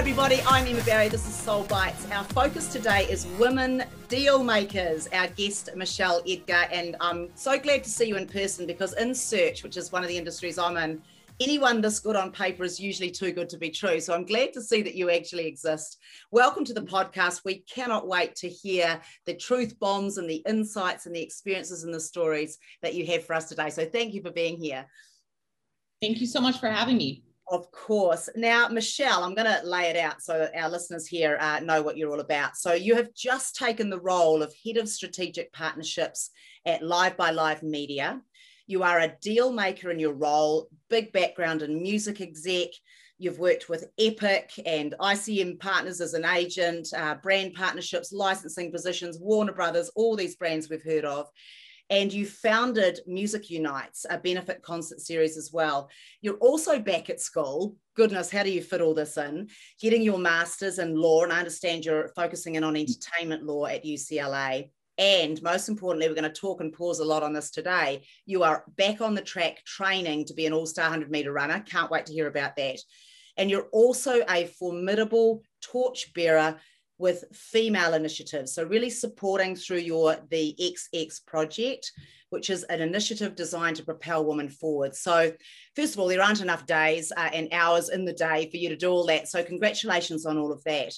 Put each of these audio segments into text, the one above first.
everybody. I'm Emma Barry. This is Soul Bites. Our focus today is women deal makers. Our guest, Michelle Edgar. And I'm so glad to see you in person because in search, which is one of the industries I'm in, anyone this good on paper is usually too good to be true. So I'm glad to see that you actually exist. Welcome to the podcast. We cannot wait to hear the truth bombs and the insights and the experiences and the stories that you have for us today. So thank you for being here. Thank you so much for having me. Of course. Now, Michelle, I'm going to lay it out so our listeners here uh, know what you're all about. So, you have just taken the role of Head of Strategic Partnerships at Live by Live Media. You are a deal maker in your role, big background in music exec. You've worked with Epic and ICM partners as an agent, uh, brand partnerships, licensing positions, Warner Brothers, all these brands we've heard of and you founded Music Unites, a benefit concert series as well. You're also back at school. Goodness, how do you fit all this in? Getting your master's in law, and I understand you're focusing in on entertainment law at UCLA. And most importantly, we're going to talk and pause a lot on this today. You are back on the track training to be an all star 100 meter runner. Can't wait to hear about that. And you're also a formidable torchbearer with female initiatives. So really supporting through your the XX project, which is an initiative designed to propel women forward. So first of all, there aren't enough days uh, and hours in the day for you to do all that. So congratulations on all of that.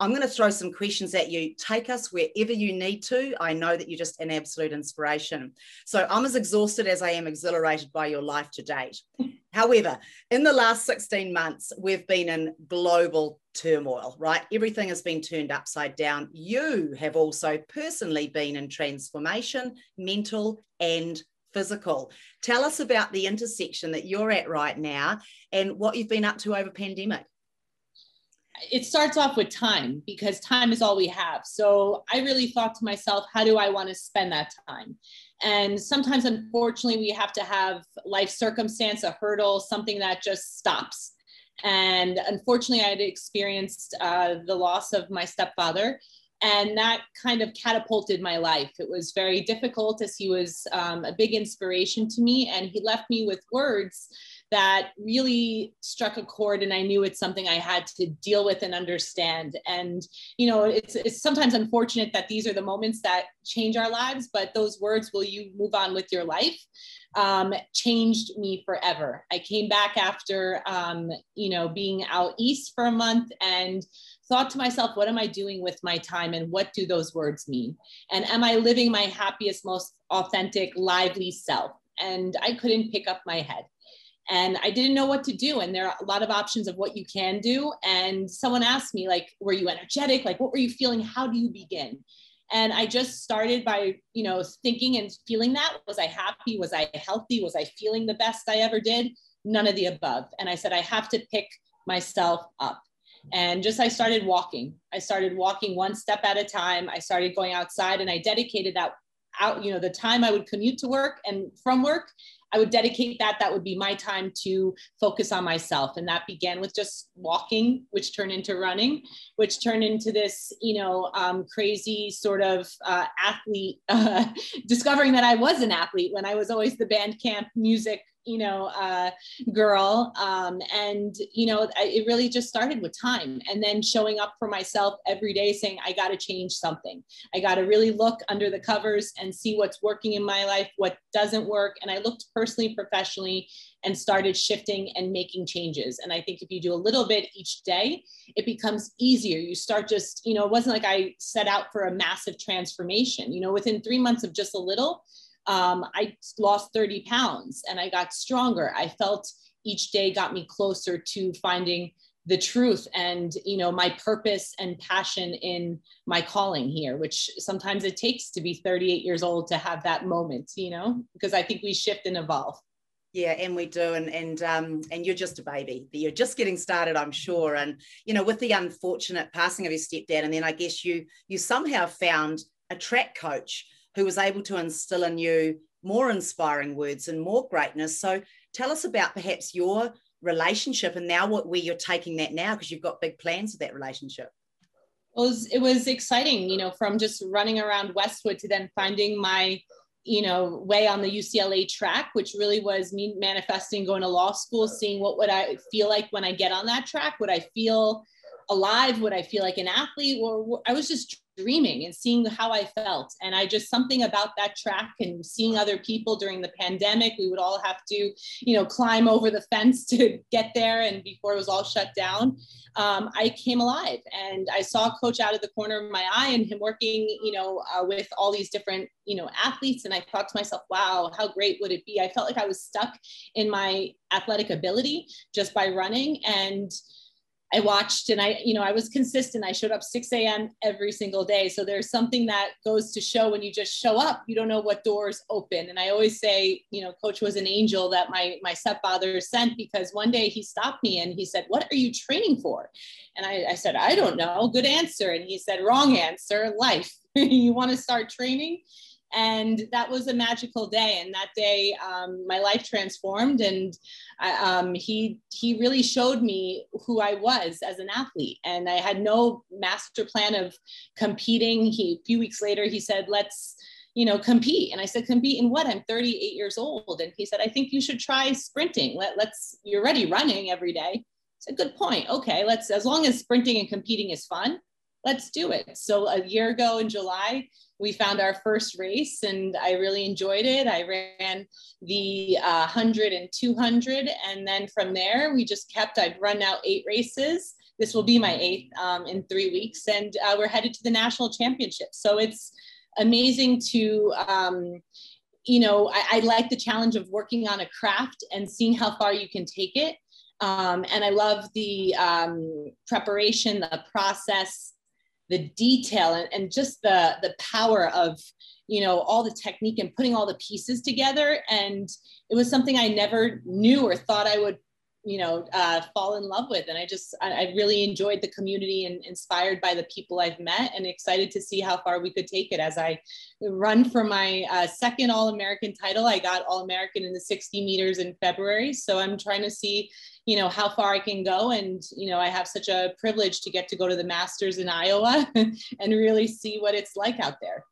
I'm going to throw some questions at you. Take us wherever you need to. I know that you're just an absolute inspiration. So I'm as exhausted as I am exhilarated by your life to date. However, in the last 16 months, we've been in global turmoil, right? Everything has been turned upside down. You have also personally been in transformation, mental and physical. Tell us about the intersection that you're at right now and what you've been up to over pandemic it starts off with time because time is all we have. So I really thought to myself, how do I want to spend that time? And sometimes, unfortunately, we have to have life circumstance, a hurdle, something that just stops. And unfortunately, I had experienced uh, the loss of my stepfather, and that kind of catapulted my life. It was very difficult as he was um, a big inspiration to me, and he left me with words that really struck a chord and i knew it's something i had to deal with and understand. And you know it's, it's sometimes unfortunate that these are the moments that change our lives but those words will you move on with your life? um, changed me forever. I came back after um, you know being out east for a month and thought to myself what am i doing with my time and what do those words mean? And am i living my happiest most authentic lively self? And i couldn't pick up my head and I didn't know what to do. And there are a lot of options of what you can do. And someone asked me, like, were you energetic? Like, what were you feeling? How do you begin? And I just started by, you know, thinking and feeling that. Was I happy? Was I healthy? Was I feeling the best I ever did? None of the above. And I said, I have to pick myself up. And just I started walking. I started walking one step at a time. I started going outside and I dedicated that out, you know, the time I would commute to work and from work I would dedicate that. That would be my time to focus on myself. And that began with just walking, which turned into running, which turned into this, you know, um, crazy sort of uh, athlete, uh, discovering that I was an athlete when I was always the band camp music you know, uh, girl. Um, and, you know, it really just started with time and then showing up for myself every day saying, I got to change something. I got to really look under the covers and see what's working in my life, what doesn't work. And I looked personally, professionally, and started shifting and making changes. And I think if you do a little bit each day, it becomes easier. You start just, you know, it wasn't like I set out for a massive transformation. You know, within three months of just a little, um, I lost 30 pounds and I got stronger. I felt each day got me closer to finding the truth and you know my purpose and passion in my calling here which sometimes it takes to be 38 years old to have that moment you know because i think we shift and evolve yeah and we do and and um and you're just a baby you're just getting started i'm sure and you know with the unfortunate passing of your stepdad and then i guess you you somehow found a track coach who was able to instill in you more inspiring words and more greatness. So tell us about perhaps your relationship and now what where you're taking that now because you've got big plans for that relationship. It was it was exciting, you know, from just running around Westwood to then finding my you know way on the UCLA track, which really was me manifesting going to law school, seeing what would I feel like when I get on that track. Would I feel alive? Would I feel like an athlete? Or I was just dreaming and seeing how I felt. And I just something about that track and seeing other people during the pandemic, we would all have to, you know, climb over the fence to get there. And before it was all shut down, um, I came alive and I saw coach out of the corner of my eye and him working, you know, uh, with all these different, you know, athletes. And I thought to myself, wow, how great would it be? I felt like I was stuck in my athletic ability just by running. And I watched and I, you know, I was consistent. I showed up 6 a.m. every single day. So there's something that goes to show when you just show up, you don't know what doors open. And I always say, you know, coach was an angel that my my stepfather sent because one day he stopped me and he said, What are you training for? And I, I said, I don't know. Good answer. And he said, Wrong answer, life. you want to start training? And that was a magical day. And that day um, my life transformed and I, um, he he really showed me who i was as an athlete. And i had no master plan of competing. He a few weeks later he said let's you know compete. And i said compete in what? I'm 38 years old. And he said i think you should try sprinting. Let, let's you're already running every day. It's a good point. Okay. Let's as long as sprinting and competing is fun let's do it. So a year ago in july we found our first race and I really enjoyed it. I ran the uh, 100 and 200. And then from there, we just kept, I've run now eight races. This will be my eighth um, in three weeks. And uh, we're headed to the national championship. So it's amazing to, um, you know, I, I, like the challenge of working on a craft and seeing how far you can take it. Um, and I love the um, preparation, the process, the detail and, and just the the power of you know all the technique and putting all the pieces together. And it was something i never knew or thought i would you know uh, fall in love with. And i just I, I, really enjoyed the community and inspired by the people i've met and excited to see how far we could take it. As i run for my uh, second all-american title i got all-american in the 60 meters in february. So i'm trying to see you know how far i can go. And you know i have such a privilege to get to go to the masters in iowa and really see what it's like out there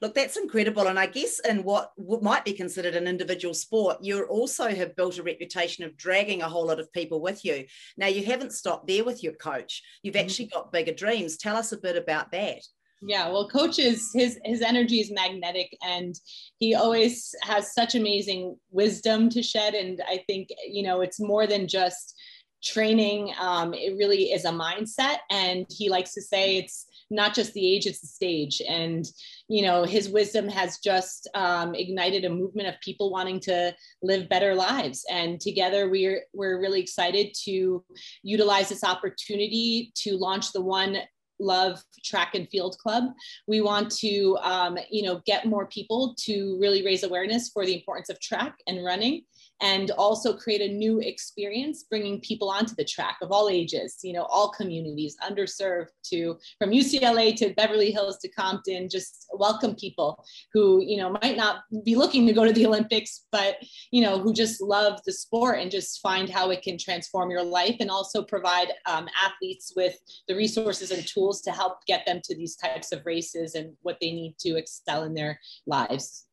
Look, that's incredible. And I guess in what, what might be considered an individual sport, you also have built a reputation of dragging a whole lot of people with you. Now, you haven't stopped there with your coach. You've mm-hmm. actually got bigger dreams. Tell us a bit about that. Yeah, well, coach is his his energy is magnetic, and he always has such amazing wisdom to shed. And I think you know it's more than just training. Um, it really is a mindset, and he likes to say it's not just the age, it's the stage. And, you know, his wisdom has just um, ignited a movement of people wanting to live better lives. And together we're, we're really excited to utilize this opportunity to launch the one love track and field club we want to um, you know get more people to really raise awareness for the importance of track and running and also create a new experience bringing people onto the track of all ages you know all communities underserved to from ucla to beverly hills to compton just welcome people who you know might not be looking to go to the olympics but you know who just love the sport and just find how it can transform your life and also provide um, athletes with the resources and tools to help get them to these types of races and what they need to excel in their lives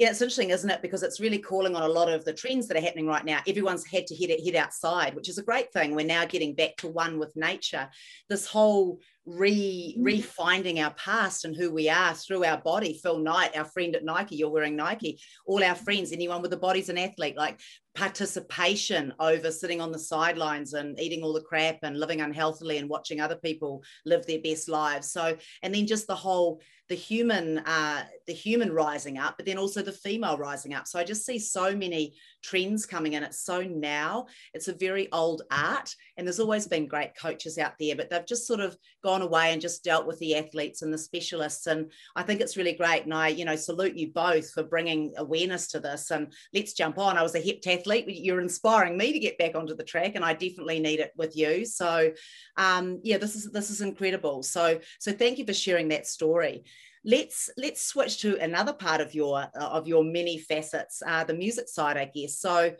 yeah, it's interesting, isn't it? Because it's really calling on a lot of the trends that are happening right now. Everyone's had to head, head outside, which is a great thing. We're now getting back to one with nature. This whole re mm. refinding our past and who we are through our body. Phil Knight, our friend at Nike, you're wearing Nike. All our friends, anyone with a body's an athlete. Like participation over sitting on the sidelines and eating all the crap and living unhealthily and watching other people live their best lives. So, and then just the whole the human uh, the human rising up but then also the female rising up so i just see so many trends coming in it's so now it's a very old art and there's always been great coaches out there but they've just sort of gone away and just dealt with the athletes and the specialists and i think it's really great and i you know salute you both for bringing awareness to this and let's jump on. I was a heptathlete you're inspiring me to get back onto the track and i definitely need it with you. So um, yeah this is this is incredible. So so thank you for sharing that story. Let's let's switch to another part of your of your many facets uh, the music side i guess. So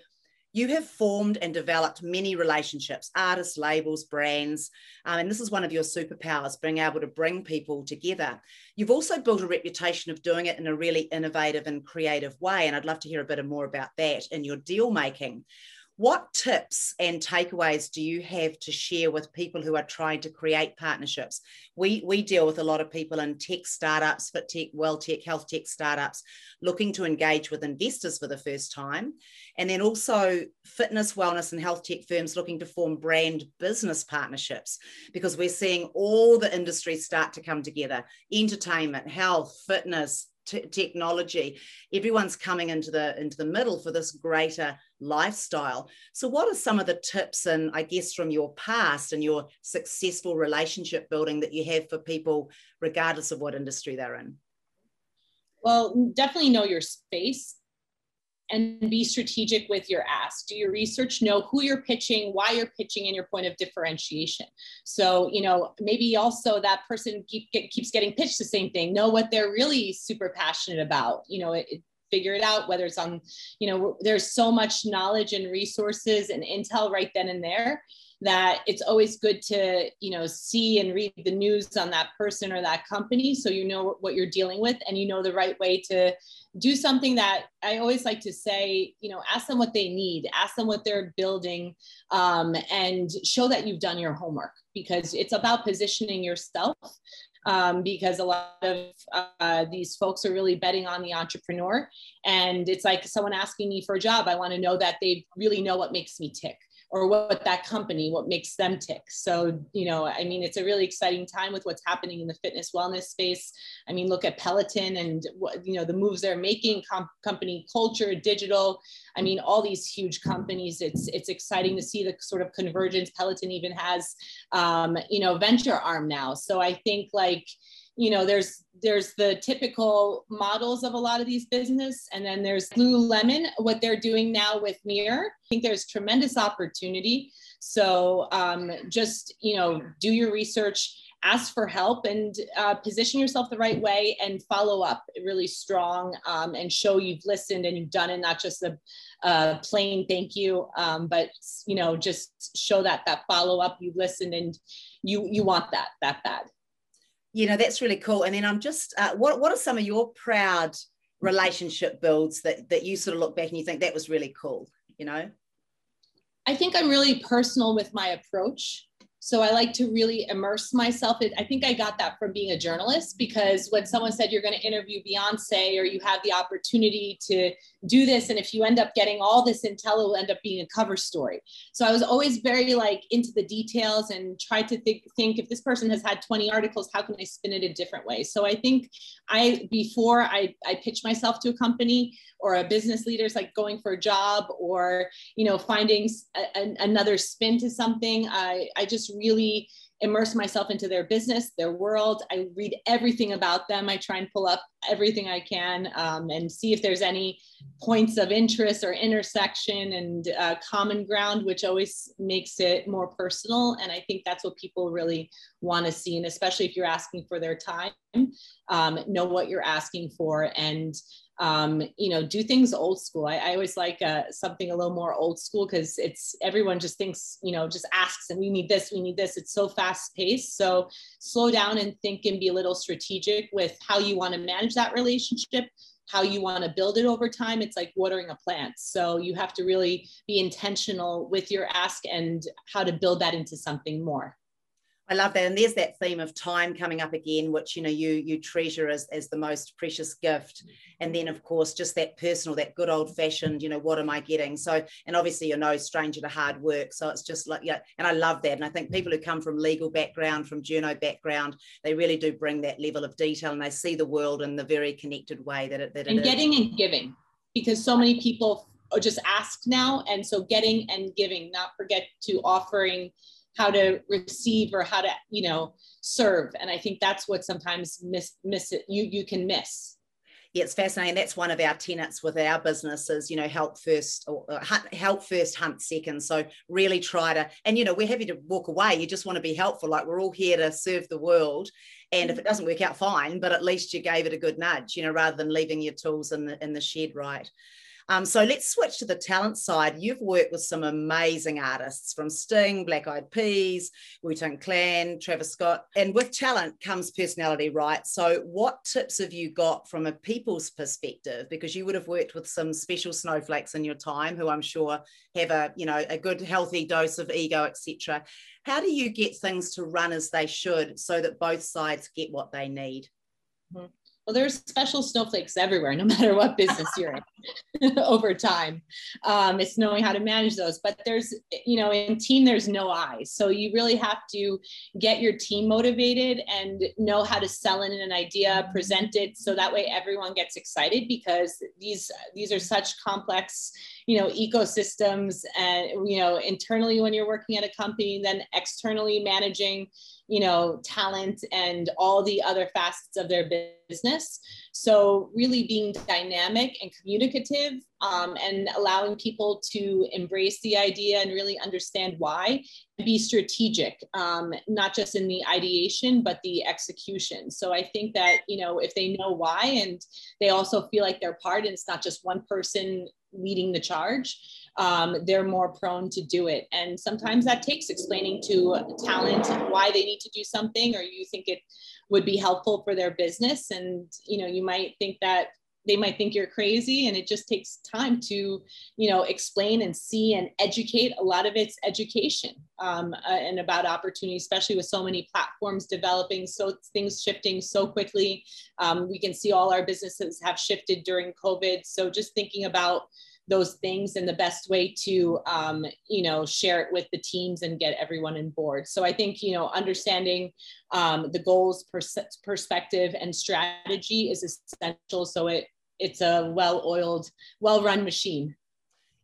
you have formed and developed many relationships artists labels brands um, and this is one of your superpowers being able to bring people together. You've also built a reputation of doing it in a really innovative and creative way and i'd love to hear a bit more about that in your deal making what tips and takeaways do you have to share with people who are trying to create partnerships? We, we deal with a lot of people in tech startups, fit tech, well tech, health tech startups, looking to engage with investors for the first time. And then also fitness, wellness, and health tech firms looking to form brand business partnerships because we're seeing all the industries start to come together entertainment, health, fitness, t- technology. Everyone's coming into the into the middle for this greater lifestyle. So what are some of the tips and i guess from your past and your successful relationship building that you have for people regardless of what industry they're in? Well definitely know your space and be strategic with your ask. Do your research, know who you're pitching, why you're pitching, and your point of differentiation. So, you know, maybe also that person keep, get, keeps getting pitched the same thing. Know what they're really super passionate about. You know, it, it, figure it out whether it's on you know there's so much knowledge and resources and intel right then and there that it's always good to you know see and read the news on that person or that company so you know what you're dealing with and you know the right way to do something that i always like to say you know ask them what they need ask them what they're building um, and show that you've done your homework because it's about positioning yourself um, because a lot of uh, these folks are really betting on the entrepreneur. And it's like someone asking me for a job. I want to know that they really know what makes me tick or what that company, what makes them tick. So, you know, I mean, it's a really exciting time with what's happening in the fitness wellness space. I mean, look at Peloton and what, you know, the moves they're making, company culture, digital. I mean, all these huge companies, it's, it's exciting to see the sort of convergence. Peloton even has, um, you know, venture arm now. So I think like, you know, there's there's the typical models of a lot of these business, and then there's Lululemon, what they're doing now with Mirror. I think there's tremendous opportunity. So um, just you know, do your research, ask for help, and uh, position yourself the right way, and follow up really strong, um, and show you've listened and you've done it, not just a, plain thank you, um, but you know, just show that that follow up. you've listened and you you want that that bad you know that's really cool. And then i'm just uh, what what are some of your proud relationship builds that that you sort of look back and you think that was really cool you know? I think i'm really personal with my approach so I like to really immerse myself. I think I got that from being a journalist because when someone said you're going to interview Beyonce or you have the opportunity to do this, and if you end up getting all this intel, it will end up being a cover story. So I was always very like into the details and try to think, think if this person has had 20 articles, how can I spin it a different way? So I think I, before I, I pitch myself to a company or a business leader is like going for a job or, you know, finding a, another spin to something, I, I just really immerse myself into their business, their world. I read everything about them. I try and pull up everything I can um, and see if there's any points of interest or intersection and uh, common ground, which always makes it more personal. And I think that's what people really want to see. And especially if you're asking for their time, um, know what you're asking for and um, you know, do things old school. I, I always like uh, something a little more old school because it's everyone just thinks, you know, just asks and we need this, we need this. It's so fast paced. So slow down and think and be a little strategic with how you want to manage that relationship, how you want to build it over time. It's like watering a plant. So you have to really be intentional with your ask and how to build that into something more. I love that. And there's that theme of time coming up again, which you know you you treasure as, as the most precious gift. And then of course just that personal, that good old fashioned, you know, what am I getting? So, and obviously you're no stranger to hard work. So it's just like, yeah, and I love that. And I think people who come from legal background, from journo background, they really do bring that level of detail and they see the world in the very connected way that it that and it getting is. and giving. Because so many people are just ask now. And so getting and giving, not forget to offering how to receive or how to you know serve and i think that's what sometimes miss miss it you you can miss yeah, it's fascinating. That's one of our tenets with our businesses. You know, help first, or uh, help first, hunt second. So really try to, and you know, we're happy to walk away. You just want to be helpful. Like we're all here to serve the world, and if it mm-hmm. doesn't work out, fine. But at least you gave it a good nudge. You know, rather than leaving your tools in the in the shed, right? Um, so let's switch to the talent side. You've worked with some amazing artists from Sting, Black Eyed Peas, Wu Tang Clan, Travis Scott. And with talent comes personality, right? So, what tips have you got from a people's perspective? Because you would have worked with some special snowflakes in your time who I'm sure have a, you know, a good healthy dose of ego, etc. How do you get things to run as they should so that both sides get what they need? Mm-hmm. Well, there's special snowflakes everywhere, no matter what business you're in over time. Um, it's knowing how to manage those. But there's, you know, in team, there's no eyes. So you really have to get your team motivated and know how to sell in an idea, present it so that way everyone gets excited because these these are such complex you know ecosystems and you know internally when you're working at a company then externally managing you know talent and all the other facets of their business. So really being dynamic and communicative um, and allowing people to embrace the idea and really understand why be strategic um, not just in the ideation but the execution. So i think that you know if they know why and they also feel like they're part and it's not just one person leading the charge um, they're more prone to do it. And sometimes that takes explaining to talent why they need to do something or you think it would be helpful for their business. And you know you might think that they might think you're crazy and it just takes time to you know explain and see and educate a lot of it's education um, uh, and about opportunity especially with so many platforms developing so things shifting so quickly. Um, we can see all our businesses have shifted during covid. So just thinking about those things and the best way to um, you know share it with the teams and get everyone on board. So i think you know understanding um, the goals pers- perspective and strategy is essential. So it it's a well-oiled well-run machine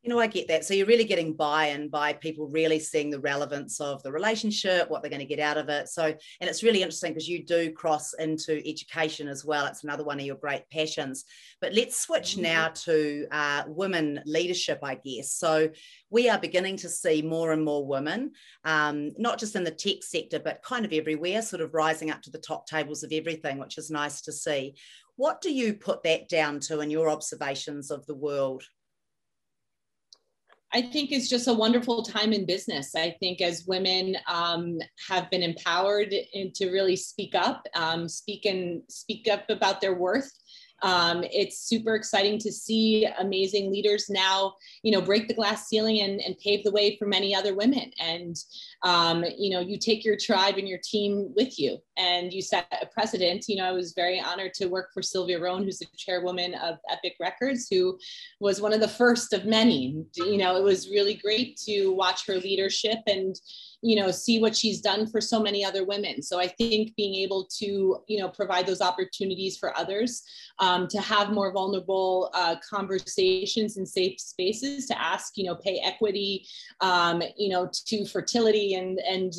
you know, I get that. So you're really getting buy-in by people really seeing the relevance of the relationship, what they're going to get out of it. So, and it's really interesting because you do cross into education as well. It's another one of your great passions. But let's switch mm-hmm. now to uh, women leadership, I guess. So we are beginning to see more and more women, um, not just in the tech sector, but kind of everywhere, sort of rising up to the top tables of everything, which is nice to see. What do you put that down to in your observations of the world? I think it's just a wonderful time in business. I think as women um, have been empowered to really speak up, um, speak and speak up about their worth, um, it's super exciting to see amazing leaders now, you know, break the glass ceiling and, and pave the way for many other women. And, um, you know, you take your tribe and your team with you and you set a precedent. You know, I was very honored to work for Sylvia Rhone, who's the chairwoman of Epic Records, who was one of the first of many. You know, it was really great to watch her leadership and, you know see what she's done for so many other women so i think being able to you know provide those opportunities for others um, to have more vulnerable uh, conversations and safe spaces to ask you know pay equity um, you know to fertility and and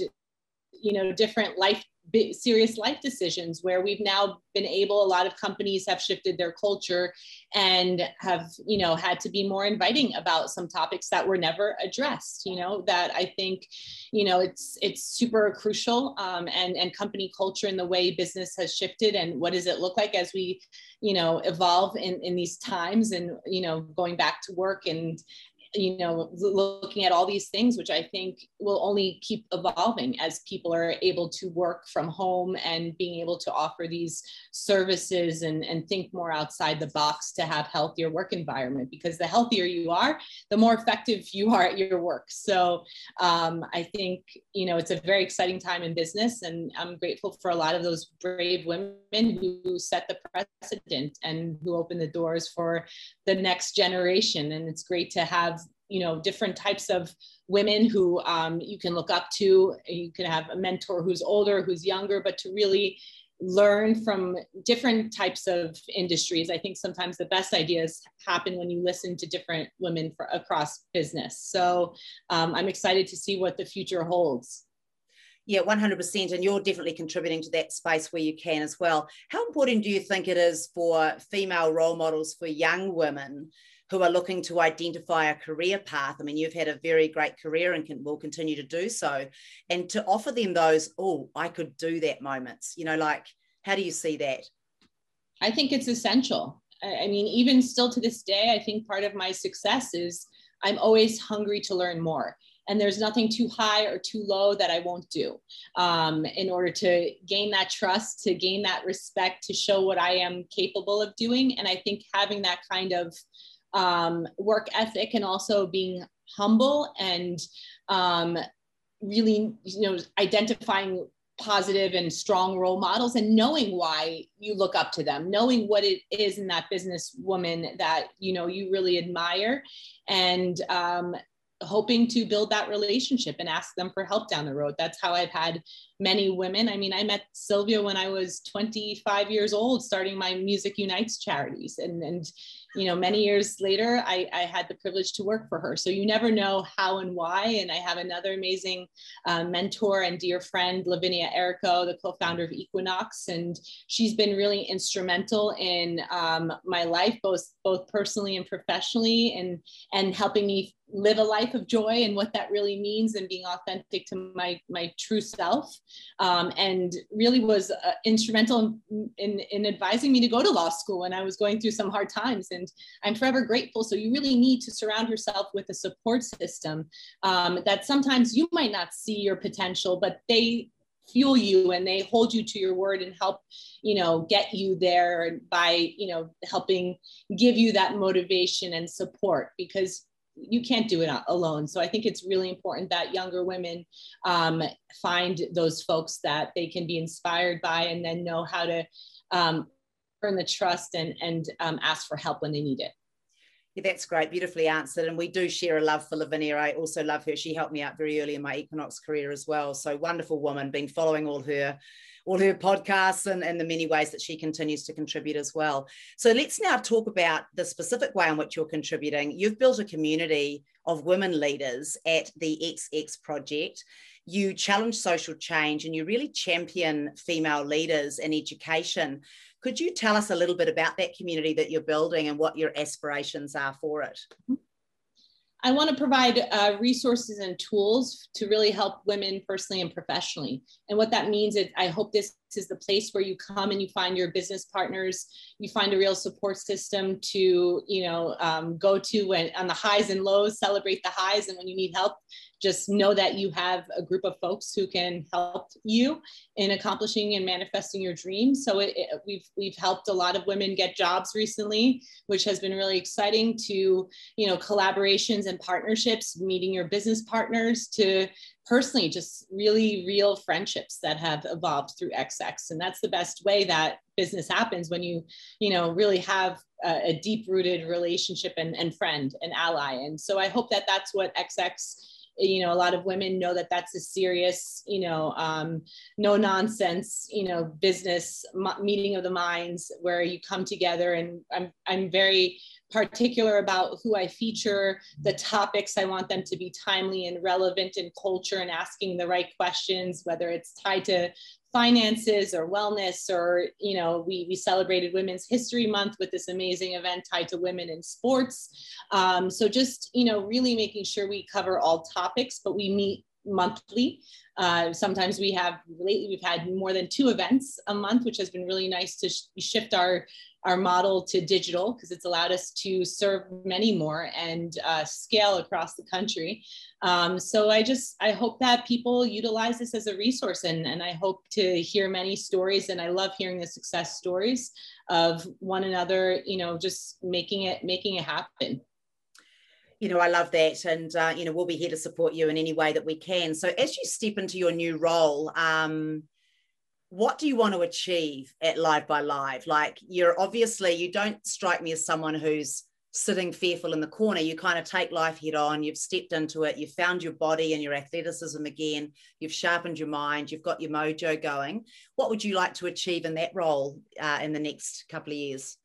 you know different life serious life decisions where we've now been able a lot of companies have shifted their culture and have you know had to be more inviting about some topics that were never addressed you know that i think you know it's it's super crucial um, and and company culture and the way business has shifted and what does it look like as we you know evolve in in these times and you know going back to work and you know looking at all these things which i think will only keep evolving as people are able to work from home and being able to offer these services and, and think more outside the box to have healthier work environment. Because the healthier you are the more effective you are at your work. So um, i think you know it's a very exciting time in business and i'm grateful for a lot of those brave women who set the precedent and who open the doors for the next generation. And it's great to have you know different types of women who um, you can look up to you can have a mentor who's older who's younger but to really learn from different types of industries i think sometimes the best ideas happen when you listen to different women for, across business so um, i'm excited to see what the future holds yeah, 100%. And you're definitely contributing to that space where you can as well. How important do you think it is for female role models for young women who are looking to identify a career path. I mean, you've had a very great career and can, will continue to do so. And to offer them those, oh, I could do that moments, you know, like, how do you see that? I think it's essential. I mean, even still to this day, I think part of my success is I'm always hungry to learn more. And there's nothing too high or too low that I won't do um, in order to gain that trust, to gain that respect, to show what I am capable of doing. And I think having that kind of um, work ethic and also being humble and um, really, you know, identifying positive and strong role models and knowing why you look up to them knowing what it is in that business woman that you know you really admire and um, hoping to build that relationship and ask them for help down the road. That's how i've had many women. I mean i met sylvia when i was 25 years old starting my music unites charities and and you know, many years later, I, I, had the privilege to work for her. So you never know how and why. And I have another amazing uh, mentor and dear friend, Lavinia Errico, the co-founder of Equinox, and she's been really instrumental in um, my life, both both personally and professionally, and and helping me live a life of joy and what that really means and being authentic to my my true self um, and really was uh, instrumental in, in, in advising me to go to law school when i was going through some hard times. And i'm forever grateful. So you really need to surround yourself with a support system um, that sometimes you might not see your potential but they fuel you and they hold you to your word and help you know get you there by you know helping give you that motivation and support. Because you can't do it alone. So I think it's really important that younger women um, find those folks that they can be inspired by and then know how to um, earn the trust and, and um, ask for help when they need it. Yeah, that's great, beautifully answered. And we do share a love for Lavinia. I also love her. She helped me out very early in my Equinox career as well. So wonderful woman, been following all her all her podcasts and, and the many ways that she continues to contribute as well. So let's now talk about the specific way in which you're contributing. You've built a community of women leaders at the XX Project. You challenge social change and you really champion female leaders in education. Could you tell us a little bit about that community that you're building and what your aspirations are for it? I want to provide uh, resources and tools to really help women personally and professionally. And what that means is I hope this is the place where you come and you find your business partners, you find a real support system to, you know, um, go to when on the highs and lows, celebrate the highs. And when you need help, just know that you have a group of folks who can help you in accomplishing and manifesting your dreams. So it, it, we've we've helped a lot of women get jobs recently, which has been really exciting. To you know collaborations and partnerships, meeting your business partners, to personally just really real friendships that have evolved through XX, and that's the best way that business happens when you you know really have a, a deep rooted relationship and, and friend and ally. And so I hope that that's what XX you know a lot of women know that that's a serious you know um, no nonsense you know business meeting of the minds where you come together. And i'm i'm very particular about who i feature the topics i want them to be timely and relevant in culture and asking the right questions whether it's tied to finances or wellness or you know we, we celebrated women's history month with this amazing event tied to women in sports. Um, so just you know really making sure we cover all topics but we meet monthly uh, sometimes we have lately we've had more than two events a month which has been really nice to sh- shift our our model to digital because it's allowed us to serve many more and uh, scale across the country. Um, so I just, I hope that people utilize this as a resource and, and I hope to hear many stories and I love hearing the success stories of one another, you know, just making it, making it happen you know, I love that. And, uh, you know, we'll be here to support you in any way that we can. So as you step into your new role, um, what do you want to achieve at Live by Live? Like, you're obviously, you don't strike me as someone who's sitting fearful in the corner. You kind of take life head on, you've stepped into it, you've found your body and your athleticism again, you've sharpened your mind, you've got your mojo going. What would you like to achieve in that role uh, in the next couple of years?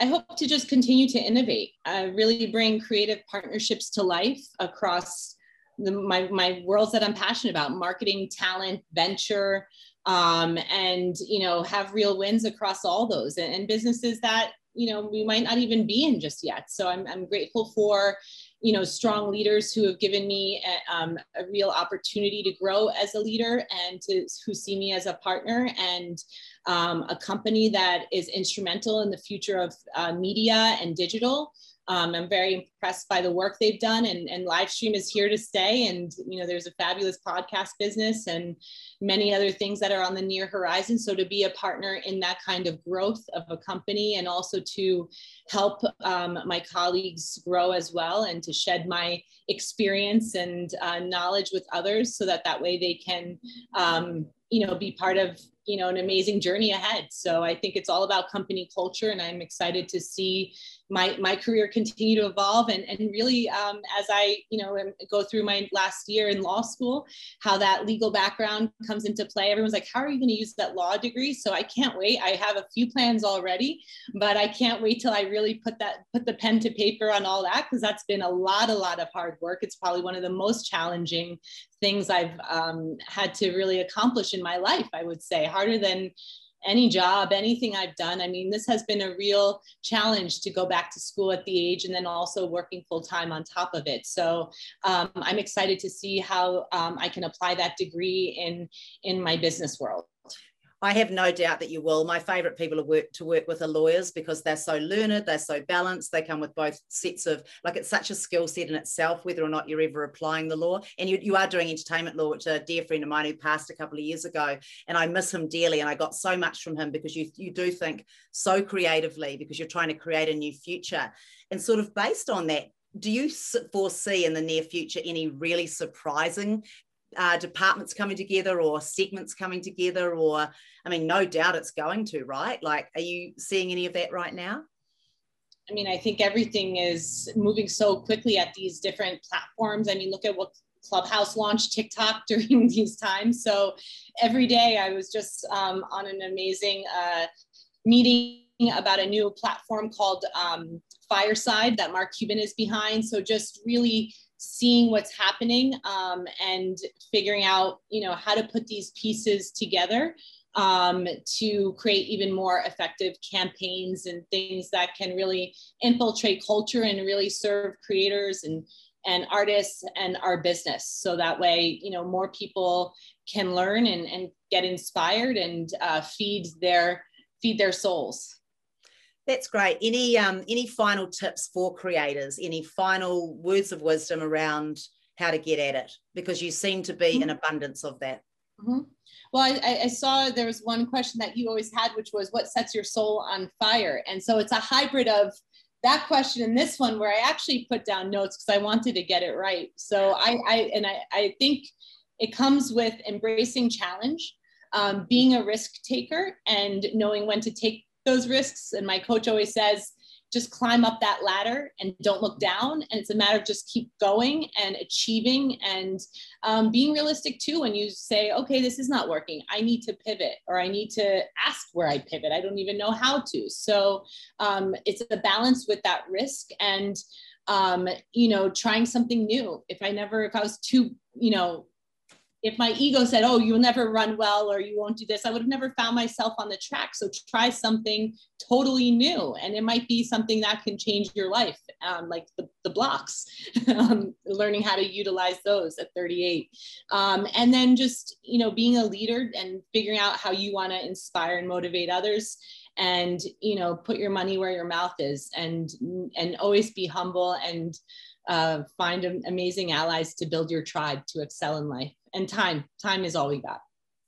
I hope to just continue to innovate, uh, really bring creative partnerships to life across the, my, my worlds that I'm passionate about marketing, talent, venture, um, and you know have real wins across all those and, and, businesses that you know we might not even be in just yet. So I'm, I'm grateful for you know strong leaders who have given me a, um, a, real opportunity to grow as a leader and to who see me as a partner and um, a company that is instrumental in the future of uh, media and digital um, I'm very impressed by the work they've done and, and Livestream is here to stay. And, you know, there's a fabulous podcast business and many other things that are on the near horizon. So to be a partner in that kind of growth of a company and also to help um, my colleagues grow as well and to shed my experience and uh, knowledge with others so that that way they can, um, you know, be part of you know an amazing journey ahead so i think it's all about company culture and i'm excited to see my my career continue to evolve and and really um, as i you know go through my last year in law school how that legal background comes into play. Everyone's like how are you going to use that law degree? So i can't wait. I have a few plans already but i can't wait till i really put that put the pen to paper on all that because that's been a lot a lot of hard work. It's probably one of the most challenging things i've um, had to really accomplish in my life i would say harder than any job, anything I've done. I mean, this has been a real challenge to go back to school at the age and then also working full time on top of it. So um, I'm excited to see how um, I can apply that degree in in my business world. I have no doubt that you will. My favorite people to work to work with are lawyers because they're so learned, they're so balanced, they come with both sets of like it's such a skill set in itself, whether or not you're ever applying the law. And you, you are doing entertainment law, which a dear friend of mine who passed a couple of years ago. And I miss him dearly. And I got so much from him because you you do think so creatively because you're trying to create a new future. And sort of based on that, do you foresee in the near future any really surprising uh, departments coming together or segments coming together or i mean no doubt it's going to right? Like are you seeing any of that right now? I mean i think everything is moving so quickly at these different platforms. I mean look at what clubhouse launched tiktok during these times. So every day i was just um, on an amazing uh, meeting about a new platform called um, fireside that mark cuban is behind. So just really seeing what's happening um, and figuring out you know how to put these pieces together um, to create even more effective campaigns and things that can really infiltrate culture and really serve creators and and artists and our business. So that way you know more people can learn and, and get inspired and uh, feed their feed their souls that's great. Any um, any final tips for creators? Any final words of wisdom around how to get at it? Because you seem to be mm-hmm. in abundance of that. Mm-hmm. Well, I, I, saw there was one question that you always had, which was what sets your soul on fire? And so it's a hybrid of that question and this one where I actually put down notes because I wanted to get it right. So I, I and I, I think it comes with embracing challenge, um, being a risk taker, and knowing when to take those risks. And my coach always says, just climb up that ladder and don't look down. And it's a matter of just keep going and achieving and um, being realistic too. When you say, okay, this is not working, I need to pivot or I need to ask where I pivot. I don't even know how to. So um, it's a balance with that risk and, um, you know, trying something new. If I never, if I was too, you know, if my ego said, oh, you'll never run well or you won't do this, I would have never found myself on the track. So try something totally new. And it might be something that can change your life, um, like the, the blocks, um, learning how to utilize those at 38. Um, and then just, you know, being a leader and figuring out how you want to inspire and motivate others and, you know, put your money where your mouth is and, and always be humble and uh, find amazing allies to build your tribe to excel in life and time time is all we got.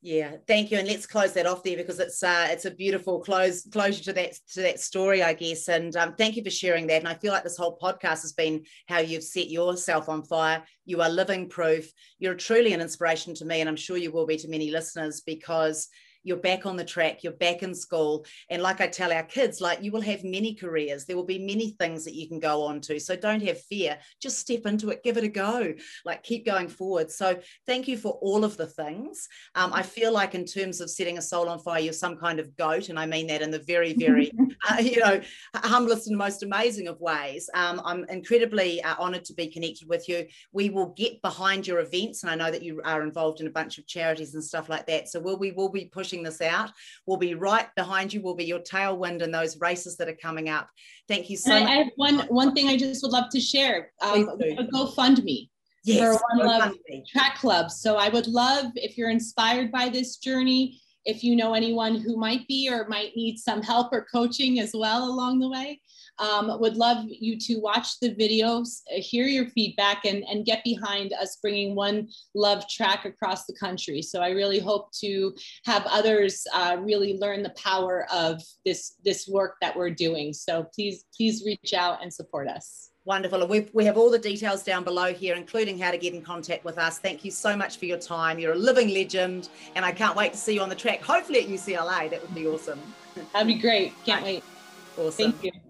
Yeah thank you. And let's close that off there because it's uh it's a beautiful close closure to that to that story i guess. And um, thank you for sharing that. And i feel like this whole podcast has been how you've set yourself on fire. You are living proof. You're truly an inspiration to me and i'm sure you will be to many listeners because you're back on the track, you're back in school. And like I tell our kids, like you will have many careers, there will be many things that you can go on to. So don't have fear, just step into it, give it a go, like keep going forward. So thank you for all of the things. Um, I feel like in terms of setting a soul on fire, you're some kind of goat. And I mean that in the very, very, uh, you know, humblest and most amazing of ways. Um, I'm incredibly uh, honored to be connected with you. We will get behind your events. And I know that you are involved in a bunch of charities and stuff like that. So we'll, we will be pushing pushing this out. We'll be right behind you. We'll be your tailwind in those races that are coming up. Thank you so and much. I have one one thing I just would love to share. Um, GoFundMe yes, for One Love Track Club. So I would love if you're inspired by this journey, if you know anyone who might be or might need some help or coaching as well along the way, um, would love you to watch the videos, uh, hear your feedback, and, and get behind us bringing one love track across the country. So I really hope to have others uh, really learn the power of this, this work that we're doing. So please, please reach out and support us. Wonderful. And we we have all the details down below here, including how to get in contact with us. Thank you so much for your time. You're a living legend, and I can't wait to see you on the track, hopefully at UCLA. That would be awesome. That'd be great. Can't wait. Awesome. Thank you.